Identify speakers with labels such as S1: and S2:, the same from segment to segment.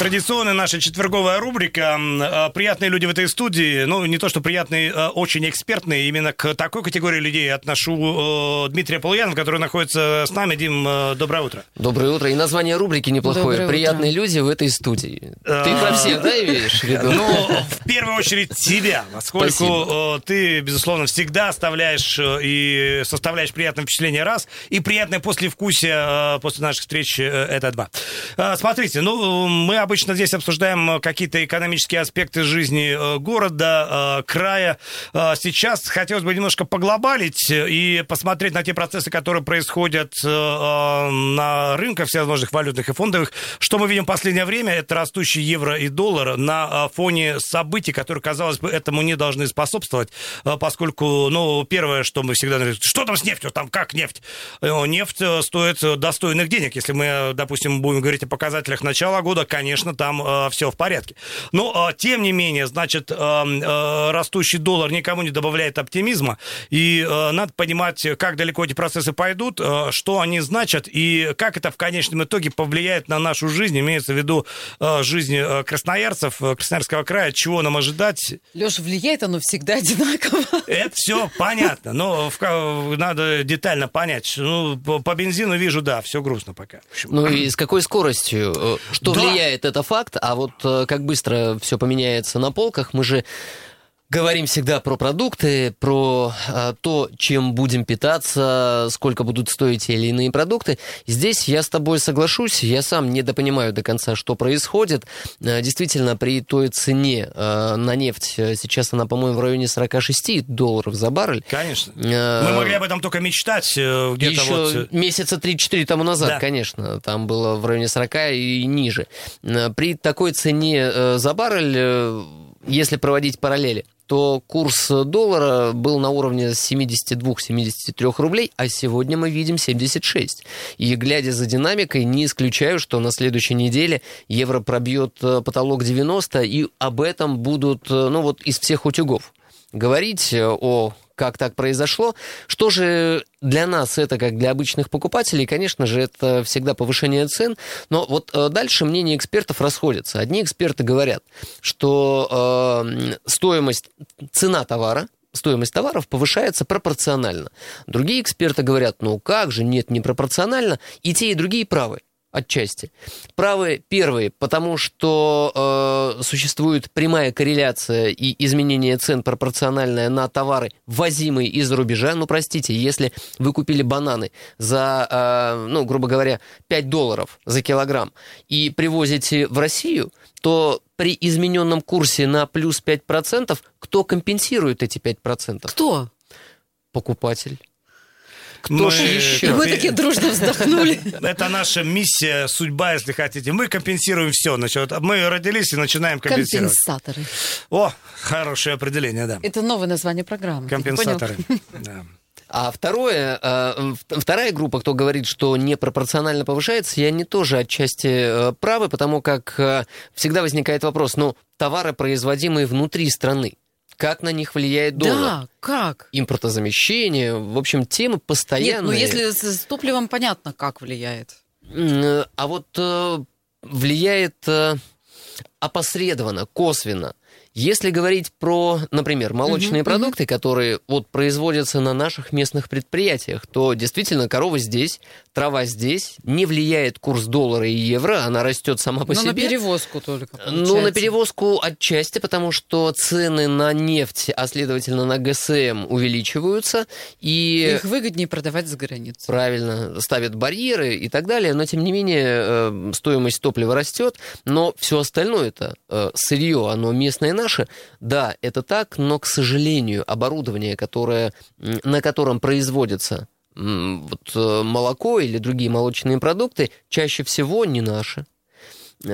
S1: Традиционная наша четверговая рубрика. А, Приятные люди в этой студии. Ну, не то, что приятные, а очень экспертные. Именно к такой категории людей отношу э, Дмитрия Полуянова, который находится с нами. Дим, э, доброе утро.
S2: Доброе утро. И название рубрики неплохое.
S3: Доброе утро.
S2: Приятные люди в этой студии. Ты про всех, да, имеешь в виду?
S1: Ну, в первую очередь тебя, поскольку
S2: Спасибо.
S1: э, ты, безусловно, всегда оставляешь и составляешь приятное впечатление раз, и приятное послевкусие после наших встреч это два. Смотрите, ну, мы обычно здесь обсуждаем э, какие-то экономические аспекты жизни э, города, э, края. Сейчас хотелось бы немножко поглобалить и посмотреть на те процессы, которые происходят на рынках всевозможных валютных и фондовых. Что мы видим в последнее время, это растущий евро и доллар на фоне событий, которые, казалось бы, этому не должны способствовать, поскольку, ну, первое, что мы всегда говорим, что там с нефтью, там как нефть? Нефть стоит достойных денег. Если мы, допустим, будем говорить о показателях начала года, конечно, там все в порядке. Но, э, тем не менее, значит, э, э, растущий доллар никому не добавляет оптимизма, и э, надо понимать, как далеко эти процессы пойдут, э, что они значат, и как это в конечном итоге повлияет на нашу жизнь, имеется в виду э, жизнь э, красноярцев, э, Красноярского края, чего нам ожидать,
S3: Леша, влияет оно всегда одинаково.
S1: это все понятно, но в надо детально понять. Ну, по, по бензину вижу, да, все грустно пока.
S2: Ну и с какой скоростью? Э, Что
S1: Да.
S2: влияет, это факт, а вот э, как быстро все поменяется на полках, мы же говорим всегда про продукты, про э, то, чем будем питаться, сколько будут стоить те или иные продукты. Здесь я с тобой соглашусь, я сам недопонимаю до конца, что происходит. Э, Действительно, при той цене э, на нефть, э, сейчас она, по-моему, в районе 46 долларов за баррель.
S1: Конечно.
S2: Э,
S1: Мы могли об этом только мечтать э, где-то
S2: еще
S1: вот... э,
S2: месяца 3-4 тому назад,
S1: Да.
S2: конечно, там было в районе 40 и ниже. Э, При такой цене за баррель, если проводить параллели, то курс доллара был на уровне 72-73 рублей, а сегодня мы видим 76. И глядя за динамикой, не исключаю, что на следующей неделе евро пробьет э, потолок 90, и об этом будут, э, ну вот, из всех утюгов говорить э, о как так произошло. Что же для нас это, как для обычных покупателей, конечно же, это всегда повышение цен. Но вот э, дальше мнения экспертов расходятся. Одни эксперты говорят, что э, стоимость, цена товара, стоимость товаров повышается пропорционально. Другие эксперты говорят, ну как же, нет, не пропорционально. И те, и другие правы отчасти. Правы первые, потому что э, существует прямая корреляция и изменение цен пропорциональное на товары, ввозимые из-за рубежа. Ну, простите, если вы купили бананы за, э, ну, грубо говоря, 5 долларов за килограмм и привозите в Россию, то при измененном курсе на плюс 5%, кто компенсирует эти 5%?
S3: Кто?
S2: Покупатель. Кто
S1: Мы-
S2: же
S3: И
S2: еще?
S3: мы такие дружно вздохнули.
S1: Это наша миссия, судьба, если хотите. Мы компенсируем все. Значит, мы родились и начинаем компенсировать.
S3: Компенсаторы.
S1: О, хорошее определение, да.
S3: Это новое название программы.
S1: Компенсаторы. Да.
S2: А второе, э, вторая группа, кто говорит, что непропорционально повышается, и они тоже отчасти э, правы, потому как э, всегда возникает вопрос, ну, товары, производимые внутри страны, как на них влияет доллар?
S3: Да, как?
S2: Импортозамещение, в общем, темы
S3: Нет,
S2: постоянные.
S3: ну если с топливом понятно, как влияет.
S2: Э, А вот э, влияет э, опосредованно, косвенно. Если говорить про, например, молочные
S3: Мгм,
S2: продукты, которые вот производятся на наших местных предприятиях, то действительно корова здесь, трава здесь, не влияет курс доллара и евро, она растет сама по
S3: Ну, на
S2: себе.
S3: перевозку только,
S2: Ну, на
S3: получается.
S2: перевозку отчасти, потому что цены на нефть, а следовательно на ГСМ увеличиваются, и
S3: Их выгоднее продавать за границу.
S2: правильно ставят барьеры и так далее, но тем не менее э, стоимость топлива растет, но все остальное это э, сырье, оно местное наше, да, это так, но, к сожалению, оборудование, которое, на котором производится вот, э, молоко или другие молочные продукты, чаще всего не наши.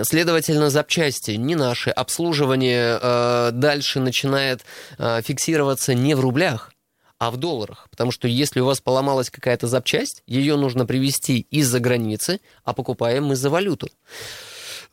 S2: Следовательно, запчасти не наши, обслуживание э, дальше начинает э, фиксироваться не в рублях, а в долларах. Потому что если у вас поломалась какая-то запчасть, ее нужно привезти из-за границы, а покупаем мы за валюту.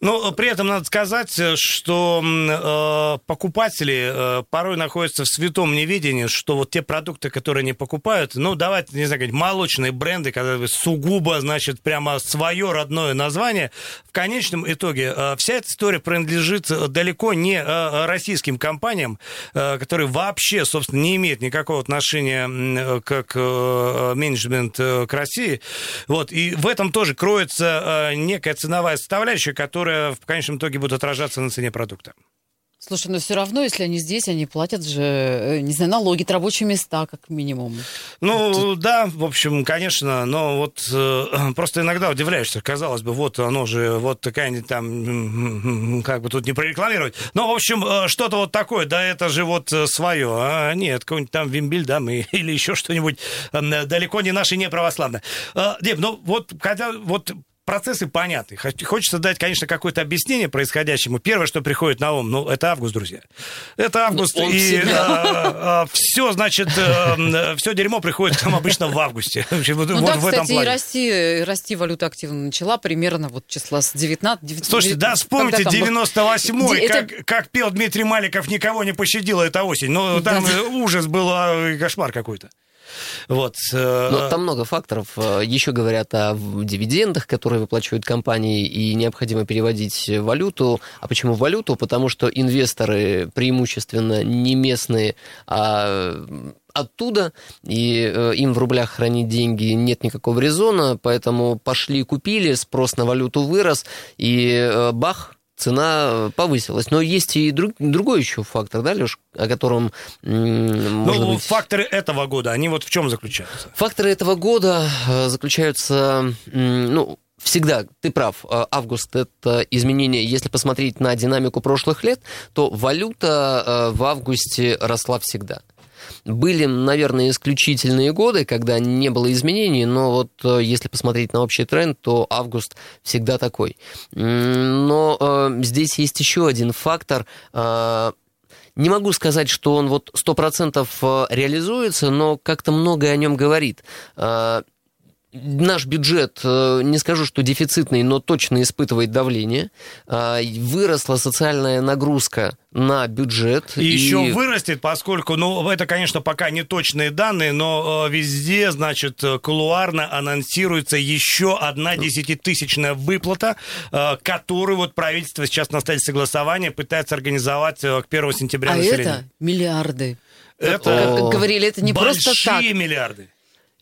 S1: Но при этом надо сказать, что э, покупатели э, порой находятся в святом неведении, что вот те продукты, которые они покупают, ну, давайте, не знаю, молочные бренды, которые сугубо, значит, прямо свое родное название, в конечном итоге э, вся эта история принадлежит далеко не э, российским компаниям, э, которые вообще, собственно, не имеют никакого отношения э, к, к э, менеджменту к России. Вот. И в этом тоже кроется э, некая ценовая составляющая, которая в конечном итоге будет отражаться на цене продукта.
S3: Слушай, но все равно, если они здесь, они платят же, э, не знаю, налоги, рабочие места, как минимум.
S1: Ну, да, в общем, конечно, но вот э, просто иногда удивляешься, казалось бы, вот оно же, вот такая там, как бы тут не прорекламировать. Но, в общем, э, что-то вот такое, да, это же вот э, свое. А нет, какой-нибудь там Вимбельдам или еще что-нибудь э, далеко не наше, не православное. Э, Дим, ну вот, когда вот процессы понятны. Хочется дать, конечно, какое-то объяснение происходящему. Первое, что приходит на ум, ну, это август, друзья. Это август, ну, и э, э, все, значит, э, все дерьмо приходит к нам обычно в августе.
S3: Вот, ну вот да, в кстати, этом плане. и расти, расти валюта активно начала примерно вот числа с 19... 19
S1: Слушайте, да, вспомните 98-й, это... как, как пел Дмитрий Маликов, никого не пощадила эта осень. Ну, там да, ужас был, а, кошмар какой-то.
S2: Вот. Э, Но там много факторов. Э, Еще говорят о дивидендах, которые выплачивают компании, и необходимо переводить валюту. А почему валюту? Потому что инвесторы преимущественно не местные, а оттуда, и э, им в рублях хранить деньги нет никакого резона, поэтому пошли купили, спрос на валюту вырос, и бах, цена повысилась. Но есть и друг, другой еще фактор, да, Леш, о котором
S1: можно Ну, быть... факторы этого года, они вот в чем заключаются?
S2: Факторы этого года э, заключаются, ну, Всегда, ты прав, э, август – это изменение. Если посмотреть на динамику прошлых лет, то валюта э, в августе росла всегда. Были, наверное, исключительные годы, когда не было изменений, но вот э, если посмотреть на общий тренд, то август всегда такой. Но э, здесь есть еще один фактор. Э, не могу сказать, что он вот 100% э, реализуется, но как-то многое о нем говорит. Э, наш бюджет, э, не скажу, что дефицитный, но точно испытывает давление. А, выросла социальная нагрузка на бюджет.
S1: И, и еще вырастет, поскольку, ну, это, конечно, пока не точные данные, но э, везде, значит, кулуарно анонсируется еще одна десятитысячная выплата, э, которую вот правительство сейчас на стадии согласования пытается организовать к 1 сентября
S3: а
S1: населению.
S3: это миллиарды.
S1: Это
S3: как говорили, это не просто так.
S1: Большие миллиарды.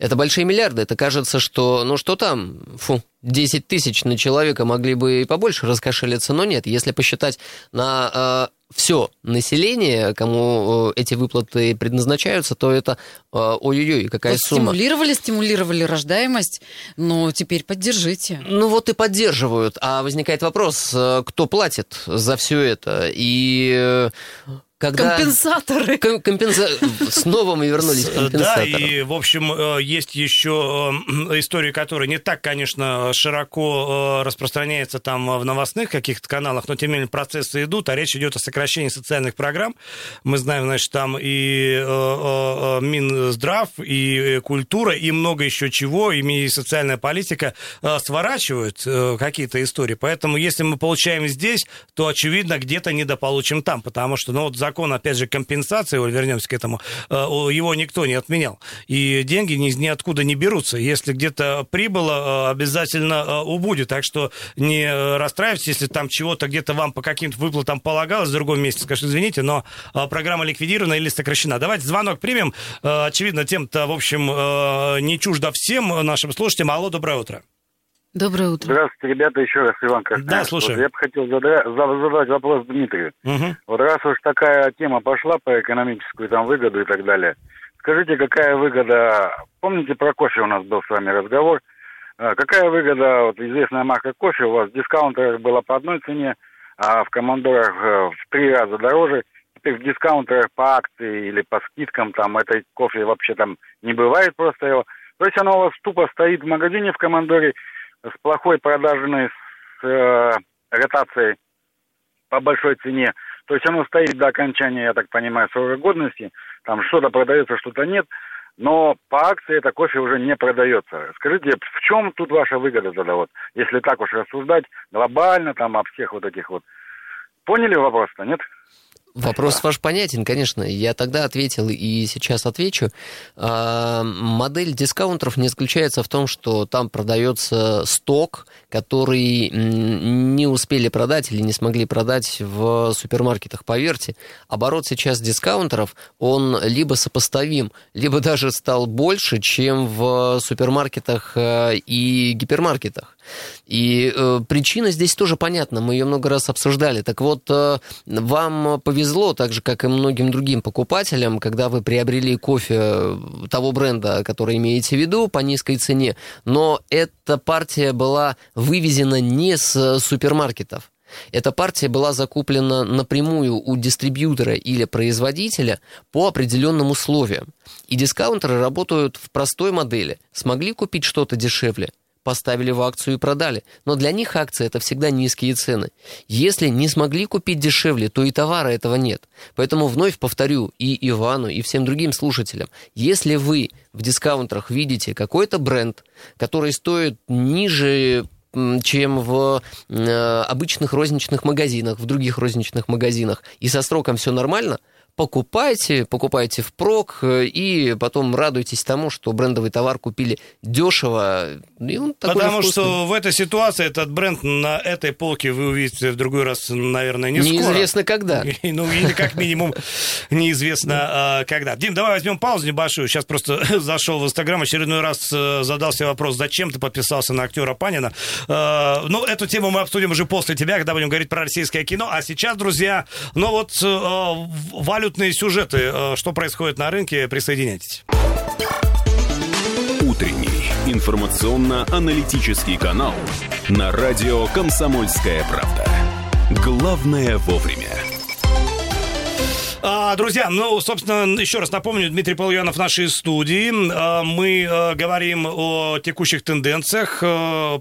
S2: Это большие миллиарды. Это кажется, что, ну что там, фу, 10 тысяч на человека могли бы и побольше раскошелиться, но нет. Если посчитать на э, все население, кому э, эти выплаты предназначаются, то это э, ой-ой-ой, какая вот сумма.
S3: Стимулировали, стимулировали рождаемость, но теперь поддержите.
S2: Ну вот и поддерживают. А возникает вопрос, э, кто платит за все это? И э,
S3: когда... Компенсаторы.
S2: Ком- компенса... Снова мы вернулись к компенсаторам.
S1: Да, и, в общем, э, есть еще э, истории, которые не так, конечно, широко э, распространяются там в новостных каких-то каналах, но тем не менее процессы идут, а речь идет о сокращении социальных программ. Мы знаем, значит, там и Минздрав, и культура, и много еще чего, и социальная политика сворачивают какие-то истории. Поэтому, если мы получаем здесь, то, очевидно, где-то недополучим там, потому что, ну, вот за закон, опять же, компенсации, вернемся к этому, э, его никто не отменял. И деньги ни, ниоткуда не берутся. Если где-то прибыло, э, обязательно э, убудет. Так что не расстраивайтесь, если там чего-то где-то вам по каким-то выплатам полагалось в другом месте. Скажите, извините, но программа ликвидирована или сокращена. Давайте звонок примем. Очевидно, тем-то, в общем, не чуждо всем нашим слушателям. Алло, доброе утро.
S3: Доброе утро.
S4: Здравствуйте, ребята, еще раз Иван Красноярск.
S1: Да, слушаю.
S4: Вот я бы хотел задать, задать вопрос Дмитрию. Угу. Вот раз уж такая тема пошла по экономическую там выгоду и так далее, скажите, какая выгода... Помните, про кофе у нас был с вами разговор. А, какая выгода, вот известная марка кофе, у вас в дискаунтерах была по одной цене, а в командорах э, в три раза дороже. Теперь в дискаунтерах по акции или по скидкам там этой кофе вообще там не бывает просто его. То есть оно у вас тупо стоит в магазине в командоре, с плохой продажной с э, ротацией по большой цене. То есть оно стоит до окончания, я так понимаю, срока годности. Там что-то продается, что-то нет. но по акции это кофе уже не продается. Скажите, в чем тут ваша выгода тогда вот, если так уж рассуждать глобально там об всех вот этих вот... Поняли вопрос-то, нет?
S2: Вопрос ваш понятен, конечно. Я тогда ответил и сейчас отвечу. А, модель дискаунтеров не заключается в том, что там продается сток, который не успели продать или не смогли продать в супермаркетах. Поверьте, оборот сейчас дискаунтеров, он либо сопоставим, либо даже стал больше, чем в супермаркетах э, и гипермаркетах. И э, причина здесь тоже понятна, мы ее много раз обсуждали. Так вот, э, вам повезло, так же, как и многим другим покупателям, когда вы приобрели кофе э, того бренда, который имеете в виду, по низкой цене, но эта партия была вывезена не с супермаркетов. Эта партия была закуплена напрямую у дистрибьютора или производителя по определенным условиям. И дискаунтеры работают в простой модели. Смогли купить что-то дешевле – поставили в акцию и продали. Но для них акция – это всегда низкие цены. Если не смогли купить дешевле, то и товара этого нет. Поэтому вновь повторю и Ивану, и всем другим слушателям, если вы в дискаунтерах видите какой-то бренд, который стоит ниже чем в э, обычных розничных магазинах, в других розничных магазинах, и со сроком все нормально – покупайте, покупайте впрок, э, и потом радуйтесь тому, что брендовый товар купили дешево.
S1: И он Потому что в этой ситуации этот бренд на этой полке вы увидите в другой раз, наверное, не
S2: Неизвестно скоро. когда.
S1: Ну, или как минимум неизвестно а, когда. Дим, давай возьмем паузу небольшую. Сейчас просто зашел в Инстаграм, очередной раз э, задался вопрос, зачем ты подписался на актера Панина. А, ну, эту тему мы обсудим уже после тебя, когда будем говорить про российское кино. А сейчас, друзья, ну вот э, валютные сюжеты. Э, что происходит на рынке? Присоединяйтесь.
S5: Утренний информационно-аналитический канал на радио «Комсомольская правда». Главное вовремя.
S1: А, друзья, ну, собственно, еще раз напомню, Дмитрий Полуянов в нашей студии. А, мы а, говорим о текущих тенденциях.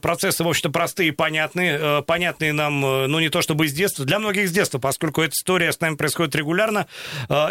S1: Процессы, в общем-то, простые и понятные. Понятные нам, ну, не то чтобы из детства, для многих с детства, поскольку эта история с нами происходит регулярно,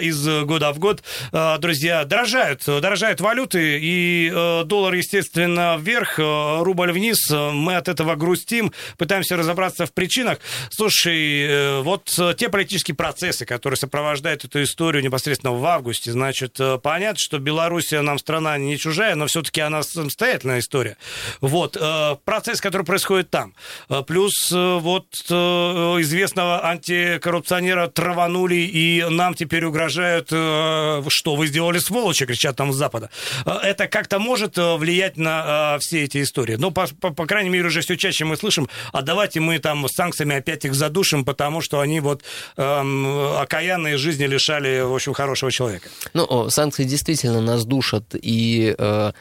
S1: из года в год. Друзья, дорожают, дорожают валюты, и доллар, естественно, вверх, рубль вниз. Мы от этого грустим, пытаемся разобраться в причинах. Слушай, э, вот те политические процессы, которые сопровождают обсуждает эту историю непосредственно в августе. Значит, э, понятно, что Белоруссия нам страна не чужая, но все-таки она самостоятельная история. Вот. Э, процесс, который происходит там. Э, плюс вот известного антикоррупционера траванули, и нам теперь угрожают, что вы сделали сволочи, кричат там с Запада. Это как-то может влиять на все эти истории. Ну, по, по, по крайней мере, уже все чаще мы слышим, а давайте мы там санкциями опять их задушим, потому что они вот эм, окаянные жизни лишали, в общем, хорошего человека.
S2: Ну, санкции действительно нас душат, и э,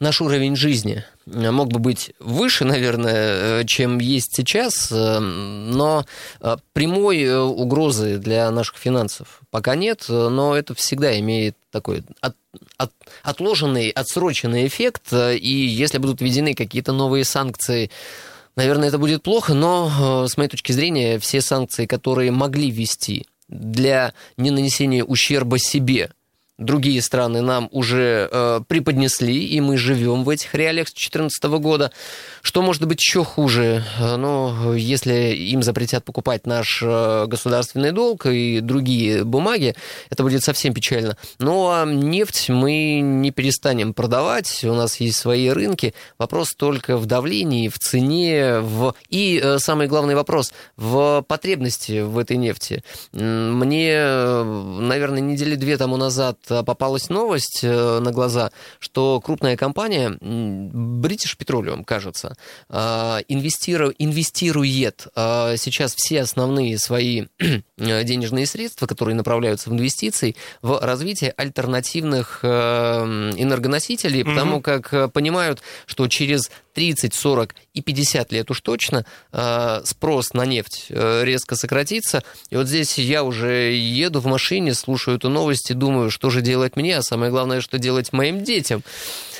S2: наш уровень жизни мог бы быть выше, наверное, э, чем есть сейчас, э, но э, прямой угрозы для наших финансов пока нет, но это всегда имеет такой от, от, отложенный, отсроченный эффект, и если будут введены какие-то новые санкции, Наверное, это будет плохо, но с моей точки зрения все санкции, которые могли ввести для ненанесения ущерба себе другие страны нам уже э, преподнесли, и мы живем в этих реалиях с 2014 года. Что может быть еще хуже? Э, ну, если им запретят покупать наш э, государственный долг и другие бумаги, это будет совсем печально. Ну, а нефть мы не перестанем продавать, у нас есть свои рынки. Вопрос только в давлении, в цене, в... и э, самый главный вопрос в потребности в этой нефти. Мне, наверное, недели две тому назад попалась новость э, на глаза, что крупная компания, British Petroleum, кажется, э, инвестирует, э, сейчас все основные свои денежные средства, которые направляются в инвестиции, в развитие альтернативных энергоносителей, угу. потому как понимают, что через 30, 40 и 50 лет уж точно спрос на нефть резко сократится. И вот здесь я уже еду в машине, слушаю эту новость и думаю, что же же делать мне, а самое главное, что делать моим детям.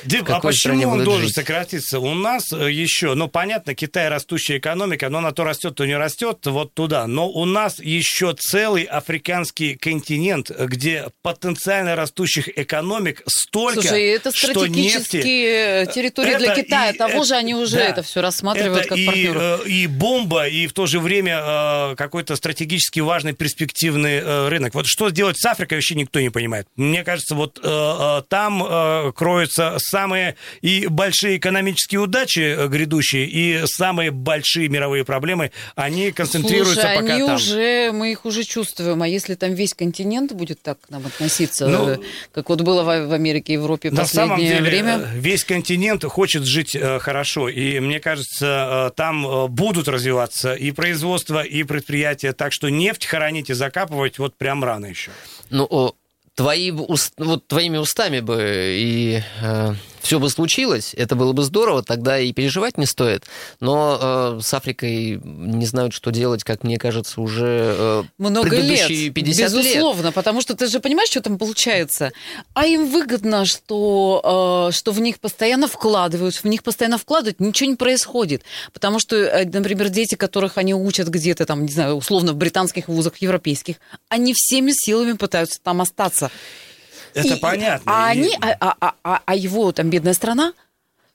S1: Дим, а почему он должен жить? сократиться? У нас э, еще, ну, понятно, Китай растущая экономика, но она то растет, то не растет, вот туда. Но у нас еще целый африканский континент, где потенциально растущих экономик столько,
S3: Слушай, это стратегические
S1: нефти...
S3: территории для Китая. Того это, же они уже да, это все рассматривают это как
S1: и,
S3: партнеров.
S1: Э, и бомба, и в то же время э, какой-то стратегически важный перспективный рынок. Вот что сделать с Африкой, вообще никто не понимает. Мне кажется, вот там кроются самые и большие экономические удачи э, грядущие, и самые большие мировые проблемы, они концентрируются
S3: Слушай,
S1: пока
S3: они
S1: там.
S3: уже, мы их уже чувствуем, а если там весь континент будет так к нам относиться, ну, э, как вот было в, в Америке и Европе в последнее
S1: самом деле,
S3: время?
S1: Э, весь континент хочет жить хорошо, и мне кажется, там будут развиваться и производство, и предприятия, так что нефть хоронить и закапывать вот прям рано еще.
S2: Ну, твои, вот твоими устами бы и э, все бы случилось, это было бы здорово, тогда и переживать не стоит. Но э, с Африкой не знают, что делать, как мне кажется, уже э,
S3: много лет.
S2: 50
S3: Безусловно,
S2: лет.
S3: потому что ты же понимаешь, что там получается. А им выгодно, что, э, что в них постоянно вкладывают, в них постоянно вкладывают, ничего не происходит. Потому что, э, например, дети, которых они учат где-то там, не знаю, условно в британских вузах, европейских, они всеми силами пытаются там остаться.
S1: Это и, понятно.
S3: А, и... они, а, а, а, а его там бедная страна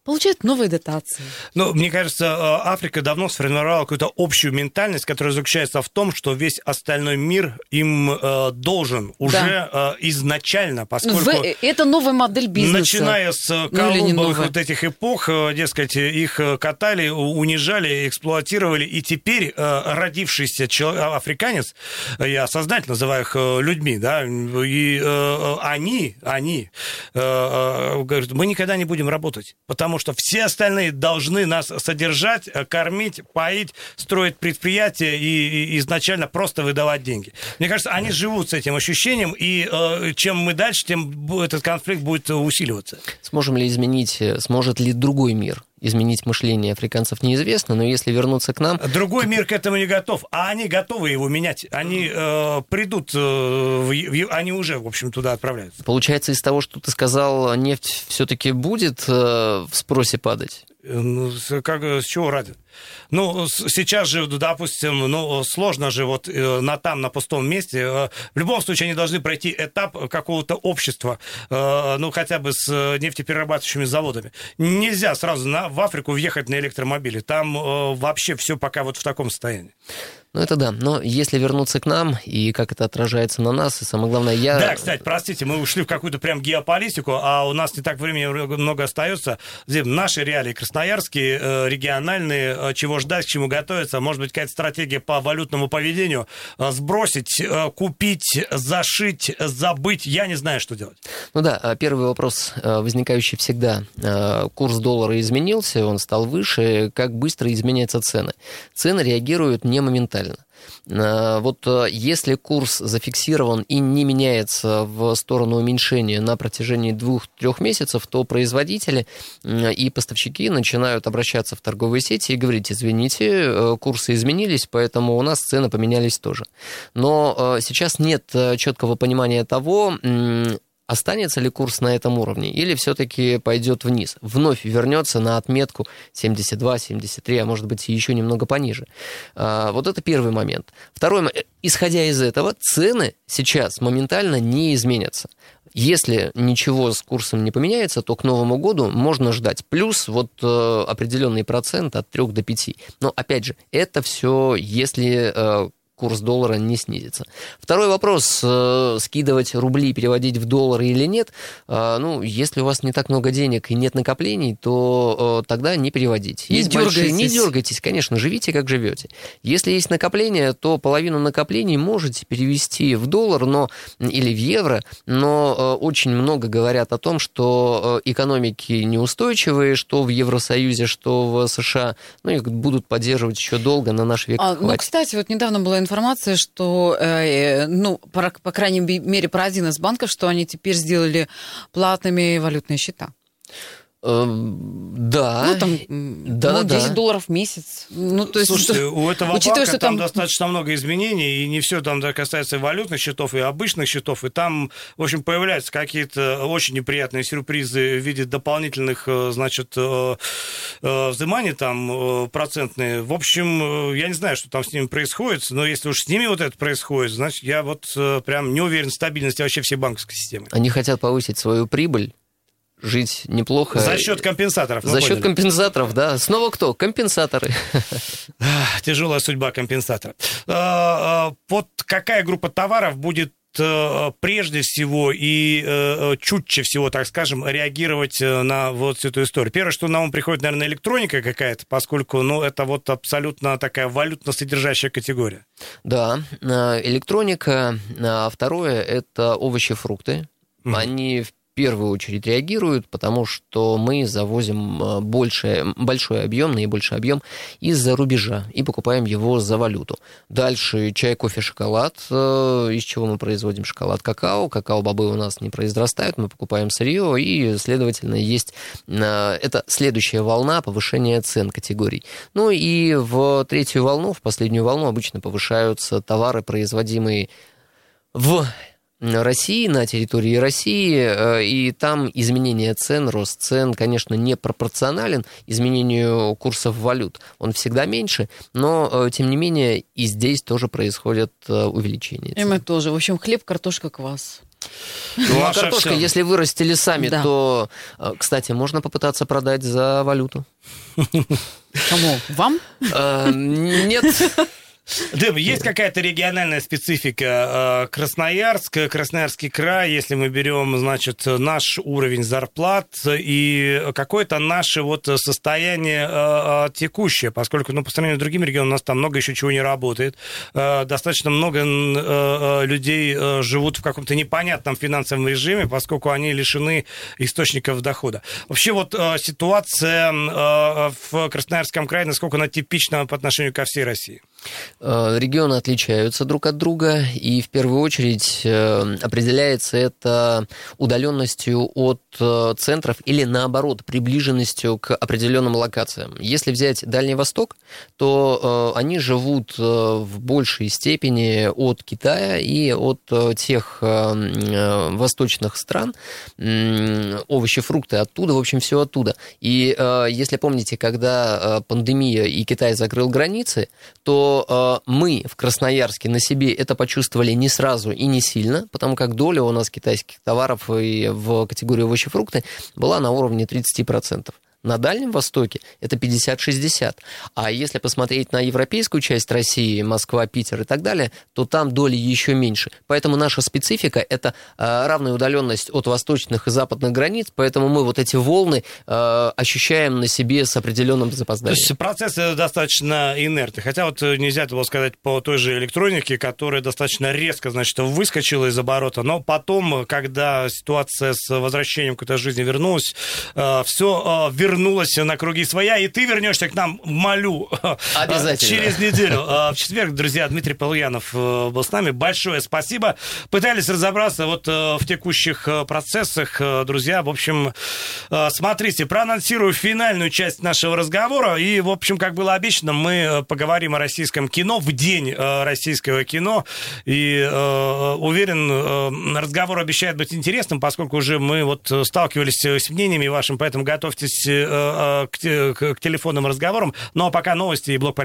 S3: получает новые дотации.
S1: Ну, мне кажется, э, Африка давно сформировала какую-то общую ментальность, которая заключается в том, что весь остальной мир им э, должен уже да. э, изначально, поскольку... В,
S3: это новая модель бизнеса.
S1: Начиная с ну, колумбовых вот этих эпох, э, дескать, их катали, унижали, эксплуатировали, и теперь э, родившийся человек, африканец, я сознательно называю их э, людьми, да, и э, они, они э, э, говорят, мы никогда не будем работать, потому потому что все остальные должны нас содержать, э, кормить, поить, строить предприятия и, и изначально просто выдавать деньги. Мне кажется, они живут с этим ощущением, и э, чем мы дальше, тем этот конфликт будет усиливаться.
S2: Сможем ли изменить, э, сможет ли другой мир изменить мощение африканцев неизвестно, но если вернуться к нам...
S1: Другой мир к этому не готов, а они готовы его менять. Они э, придут, э, в, в, они уже, в общем, туда отправляются.
S2: Получается, из того, что ты сказал, нефть все-таки будет э, в спросе падать?
S1: Э, ну, как, с чего ради? Ну, сейчас же, допустим, ну, сложно же вот э, на там, на пустом месте. Э, в любом случае, они должны пройти этап какого-то общества, ну, хотя бы с нефтеперерабатывающими заводами. Нельзя сразу на, в Африку въехать на электромобиле. Там вообще все пока вот в таком состоянии.
S2: Ну, это да. Но если вернуться к нам, и как это отражается на нас, и самое главное, я...
S1: Да, кстати, простите, мы ушли в какую-то прям геополитику, а у нас не так времени много остается. Наши реалии красноярские, э, региональные, э, чего ждать, к чему готовиться, может быть, какая-то стратегия по валютному поведению, э, сбросить, купить, зашить, забыть, я не знаю, что делать.
S2: Ну да, первый вопрос, возникающий всегда. Курс доллара изменился, он стал выше, как быстро изменяются цены? Цены реагируют не моментально правильно. Э, вот э, если курс зафиксирован и не меняется в сторону уменьшения на протяжении двух-трех месяцев, то производители и поставщики начинают обращаться в торговые сети и говорить, извините, э, курсы изменились, поэтому у нас цены поменялись тоже. Но сейчас нет четкого понимания того, Останется ли курс на этом уровне или все-таки пойдет вниз? Вновь вернется на отметку 72, 73, а может быть еще немного пониже. А, вот это первый момент. Второй момент. Исходя из этого, цены сейчас моментально не изменятся. Если ничего с курсом не поменяется, то к Новому году можно ждать плюс вот э, определенный процент от 3 до 5. Но опять же, это все, если э, курс доллара не снизится. Второй вопрос, э, скидывать рубли, переводить в доллары или нет. Э, ну, если у вас не так много денег и нет накоплений, то э, тогда не переводить.
S3: Не есть дергайтесь. Большие,
S2: не дергайтесь, конечно, живите как живете. Если есть накопления, то половину накоплений можете перевести в доллар но, или в евро, но очень много говорят о том, что экономики неустойчивые, что в Евросоюзе, что в США, ну, их будут поддерживать еще долго, на наш век а,
S3: Ну, кстати, вот недавно была информация, что, э, ну, по, по крайней мере, про один из банков, что они теперь сделали платными валютные счета.
S2: Да.
S3: Ну, там,
S2: да,
S3: ну,
S2: да,
S3: 10
S2: да.
S3: долларов в месяц. Ну, то есть,
S1: Слушайте, у этого
S3: учитывая,
S1: банка
S3: что
S1: там
S3: там-
S1: достаточно много изменений, и не все там да, касается валютных счетов и обычных счетов, и там, в общем, появляются какие-то очень неприятные сюрпризы в виде дополнительных, э, значит, э, э, взиманий там процентные. В общем, я не знаю, что там с ними происходит, но если уж с ними вот это происходит, значит, я вот прям не уверен в стабильности вообще всей банковской системы.
S2: Они хотят повысить свою прибыль, жить неплохо.
S1: За счет компенсаторов.
S2: За счет
S1: поняли.
S2: компенсаторов, да. Снова кто? Компенсаторы.
S1: Тяжелая судьба компенсатора. А, а, Вот какая группа товаров будет э, прежде всего и э, э, чутче всего, так скажем, реагировать на вот всю эту историю. Первое, что на ум приходит, наверное, электроника какая-то, поскольку, ну, это вот абсолютно такая валютно содержащая категория.
S2: Да, электроника. А Второе – это овощи, фрукты.
S1: Мгм.
S2: Они в первую очередь реагируют, потому что мы завозим э, большее, большой объем, наибольший объем из-за рубежа и покупаем его за валюту. Дальше чай, кофе, шоколад. Э, Из чего мы производим шоколад? Какао. Какао-бобы у нас не произрастают, мы покупаем сырье, и, следовательно, есть... э, Это следующая волна повышения цен категорий. Ну и в третью волну, в последнюю волну обычно повышаются товары, производимые в России, на территории России, э, и там изменение цен, рост цен, конечно, не пропорционален изменению курсов валют. Он всегда меньше, но, э, тем не менее, и здесь тоже происходит э, увеличение.
S3: И
S2: цен.
S3: мы тоже. В общем, хлеб, картошка, квас.
S2: Ну, а
S1: Маша,
S2: картошка,
S1: всё.
S2: если вырастили сами,
S3: Да.
S2: то, кстати, можно попытаться продать за валюту.
S3: Кому? Вам?
S2: Нет,
S1: Дым, есть какая-то региональная специфика? Э, Красноярск, Красноярский край, если мы берем, значит, наш уровень зарплат и какое-то наше вот состояние э, э, текущее, поскольку, ну, по сравнению с другими регионами, у нас там много еще чего не работает. Э, Достаточно много э, э, людей э, живут в каком-то непонятном финансовом режиме, поскольку они лишены источников дохода. Вообще вот э, ситуация э, в Красноярском крае, насколько она типична по отношению ко всей России?
S2: Э, Регионы отличаются друг от друга, и в первую очередь э, определяется это удаленностью от э, центров или наоборот приближенностью к определенным локациям. Если взять Дальний Восток, то они живут в большей степени от Китая и от тех восточных стран, овощи, фрукты оттуда, в общем, все оттуда. И если помните, когда пандемия и Китай закрыл границы, то э, мы в Красноярске на себе это почувствовали не сразу и не сильно, потому как доля у нас китайских товаров и в категории овощи-фрукты была на уровне 30%. На Дальнем Востоке это 50-60. А если посмотреть на европейскую часть России, Москва, Питер и так далее, то там доли еще меньше. Поэтому наша специфика – это э, равная удаленность от восточных и западных границ, поэтому мы вот эти волны э, ощущаем на себе с определенным
S1: То
S2: запозданием.
S1: есть процессы достаточно инертны. Хотя вот э, нельзя этого сказать по той же электронике, которая достаточно резко, значит, выскочила из оборота. Но потом, когда ситуация с возвращением к этой жизни вернулась, все вернулось на круги своя, и ты вернешься к нам, молю,
S2: Обязательно.
S1: через неделю. Э, В четверг, друзья, Дмитрий Полуянов э, был с нами. Большое спасибо. Пытались разобраться вот э, в текущих э, процессах, друзья. В общем, смотрите, проанонсирую финальную часть нашего разговора. И, в общем, как было обещано, мы поговорим о российском кино в день российского кино. И уверен, разговор обещает быть интересным, поскольку уже мы вот сталкивались с мнениями вашим, поэтому готовьтесь к те- к к телефонным разговорам. Ну а пока новости и блок полезных